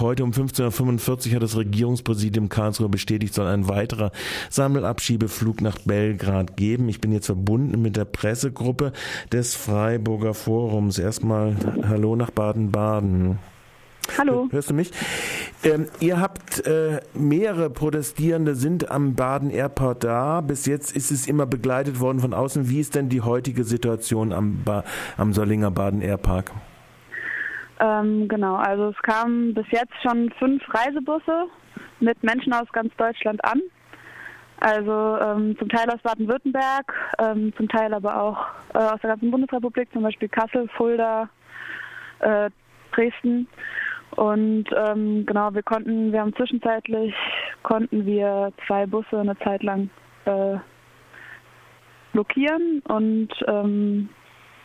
Heute um 15.45 Uhr hat das Regierungspräsidium Karlsruhe bestätigt, soll ein weiterer Sammelabschiebeflug nach Belgrad geben. Ich bin jetzt verbunden mit der Pressegruppe des Freiburger Forums. Erstmal Hallo nach Baden-Baden. Hallo. Hörst du mich? Ähm, ihr habt äh, mehrere Protestierende sind am Baden Airport da. Bis jetzt ist es immer begleitet worden von außen. Wie ist denn die heutige Situation am, ba am Sollinger Baden Airpark? Ähm, genau, also es kamen bis jetzt schon fünf Reisebusse mit Menschen aus ganz Deutschland an. Also ähm, zum Teil aus Baden-Württemberg, ähm, zum Teil aber auch äh, aus der ganzen Bundesrepublik, zum Beispiel Kassel, Fulda, äh, Dresden. Und ähm, genau, wir konnten, wir haben zwischenzeitlich konnten wir zwei Busse eine Zeit lang äh, blockieren und ähm,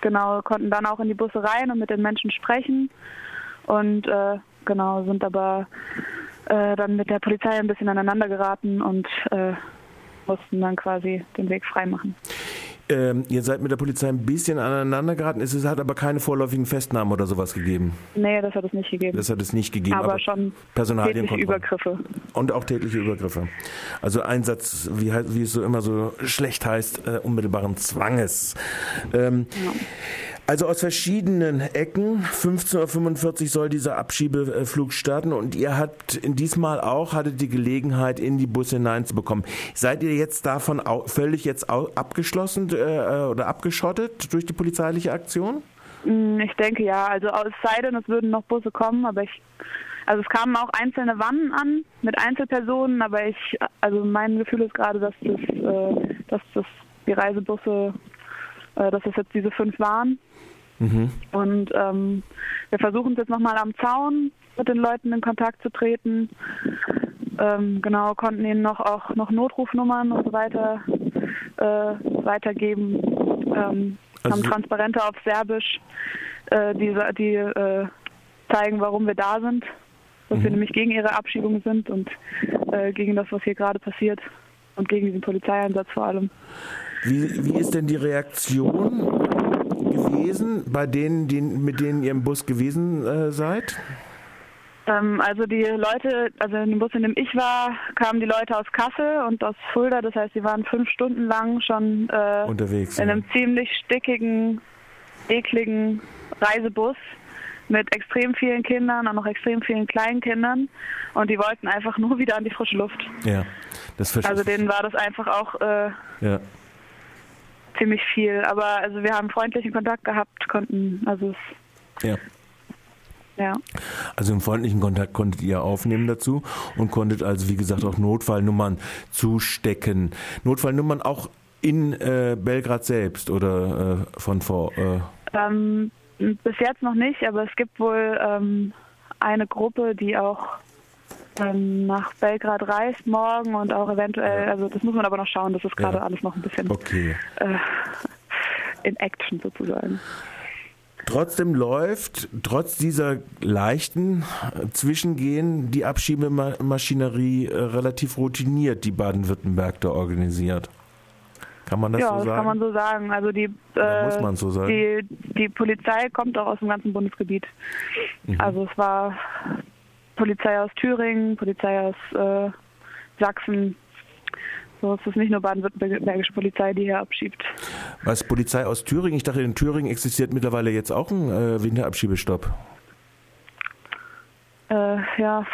genau konnten dann auch in die Busse rein und mit den Menschen sprechen und äh, genau sind aber äh, dann mit der Polizei ein bisschen aneinander geraten und äh, mussten dann quasi den Weg freimachen. Ähm, ihr seid mit der Polizei ein bisschen aneinander geraten. Es hat aber keine vorläufigen Festnahmen oder sowas gegeben. Nee, das hat es nicht gegeben. Das hat es nicht gegeben. Aber, aber schon tätliche Übergriffe. Und auch tätliche Übergriffe. Also Einsatz, wie, wie es so immer so schlecht heißt, äh, unmittelbaren Zwanges. Ähm, ja. Also aus verschiedenen Ecken. 15.45 Uhr soll dieser Abschiebeflug starten und ihr habt diesmal auch hattet die Gelegenheit, in die Busse hineinzubekommen. Seid ihr jetzt davon völlig jetzt abgeschlossen äh, oder abgeschottet durch die polizeiliche Aktion? Mm, ich denke ja. Also es sei denn, es würden noch Busse kommen, aber ich also es kamen auch einzelne Wannen an mit Einzelpersonen, aber ich also mein Gefühl ist gerade, dass das äh, dass das die Reisebusse äh, dass es jetzt diese fünf waren Mhm. Und ähm, wir versuchen es jetzt nochmal am Zaun mit den Leuten in Kontakt zu treten. Ähm, genau, konnten ihnen noch auch noch Notrufnummern und so weiter äh, weitergeben. Ähm, also haben Transparente auf Serbisch, äh, die, die äh, zeigen, warum wir da sind, dass mhm. wir nämlich gegen ihre Abschiebung sind und äh, gegen das, was hier gerade passiert und gegen diesen Polizeieinsatz vor allem. Wie, wie ist denn die Reaktion gewesen bei denen, die, mit denen ihr im Bus gewesen äh, seid? Ähm, also die Leute, also in dem Bus, in dem ich war, kamen die Leute aus Kassel und aus Fulda. Das heißt, sie waren fünf Stunden lang schon äh, unterwegs in einem ziemlich stickigen, ekligen Reisebus mit extrem vielen Kindern und noch extrem vielen Kleinkindern und die wollten einfach nur wieder an die frische Luft. Ja, das verstehe Also denen war das einfach auch äh, ja ziemlich viel. Aber also wir haben freundlichen Kontakt gehabt, konnten, also es, ja. Ja. Also im freundlichen Kontakt konntet ihr aufnehmen dazu und konntet also wie gesagt auch Notfallnummern zustecken. Notfallnummern auch in äh, Belgrad selbst oder äh, von vor? Äh? Ähm, bis jetzt noch nicht, aber es gibt wohl ähm, eine Gruppe, die auch ähm, nach Belgrad reist morgen und auch eventuell, also das muss man aber noch schauen, das ist gerade ja. alles noch ein bisschen okay. äh, in Action sozusagen. Trotzdem läuft, trotz dieser leichten Zwischengehen, die Abschiebemaschinerie äh, relativ routiniert, die Baden-Württemberg da organisiert. Kann man das ja, so sagen? Ja, das kann man so sagen. Also die, äh, muss man so sagen. Die, die Polizei kommt auch aus dem ganzen Bundesgebiet. Mhm. Also es war Polizei aus Thüringen, Polizei aus äh, Sachsen. So ist es nicht nur baden-württembergische Polizei, die hier abschiebt. Was Polizei aus Thüringen? Ich dachte, in Thüringen existiert mittlerweile jetzt auch ein äh, Winterabschiebestopp. Äh, ja,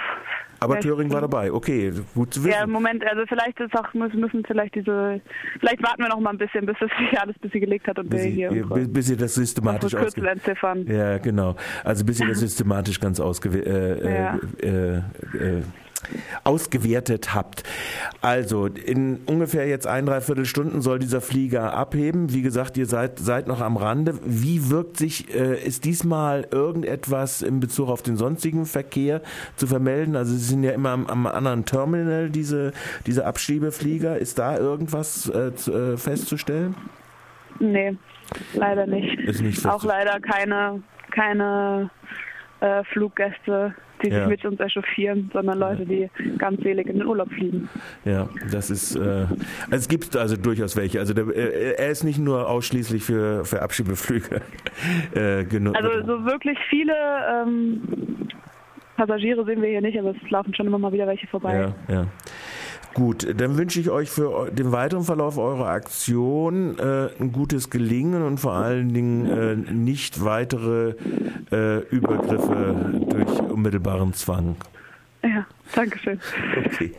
aber Thüringen war dabei, okay, gut zu wissen. Ja, Moment, also vielleicht ist auch, müssen, müssen vielleicht diese, vielleicht warten wir noch mal ein bisschen, bis das sich alles bis sie gelegt hat und bis wir hier. Bis, bis ihr das systematisch entziffern. Ja, genau. Also bis ihr das systematisch ganz ausge äh, ja. äh, äh, ausgewertet habt. Also in ungefähr jetzt ein, dreiviertel Stunden soll dieser Flieger abheben. Wie gesagt, ihr seid, seid noch am Rande. Wie wirkt sich, äh, ist diesmal irgendetwas in Bezug auf den sonstigen Verkehr zu vermelden? Also Sie sind ja immer am, am anderen Terminal, diese, diese Abschiebeflieger. Ist da irgendwas äh, zu, äh, festzustellen? Nee, leider nicht. Nicht Auch leider keine, keine äh, Fluggäste die ja. sich mit uns echauffieren, sondern Leute, die ganz selig in den Urlaub fliegen. Ja, das ist, äh, also es gibt also durchaus welche. Also der, äh, er ist nicht nur ausschließlich für, für Abschiebeflüge äh, genutzt. Also so wirklich viele ähm, Passagiere sehen wir hier nicht, aber es laufen schon immer mal wieder welche vorbei. Ja, ja. Gut, dann wünsche ich euch für den weiteren Verlauf eurer Aktion äh, ein gutes Gelingen und vor allen Dingen äh, nicht weitere äh, Übergriffe durch unmittelbaren Zwang. Ja, danke schön. Okay.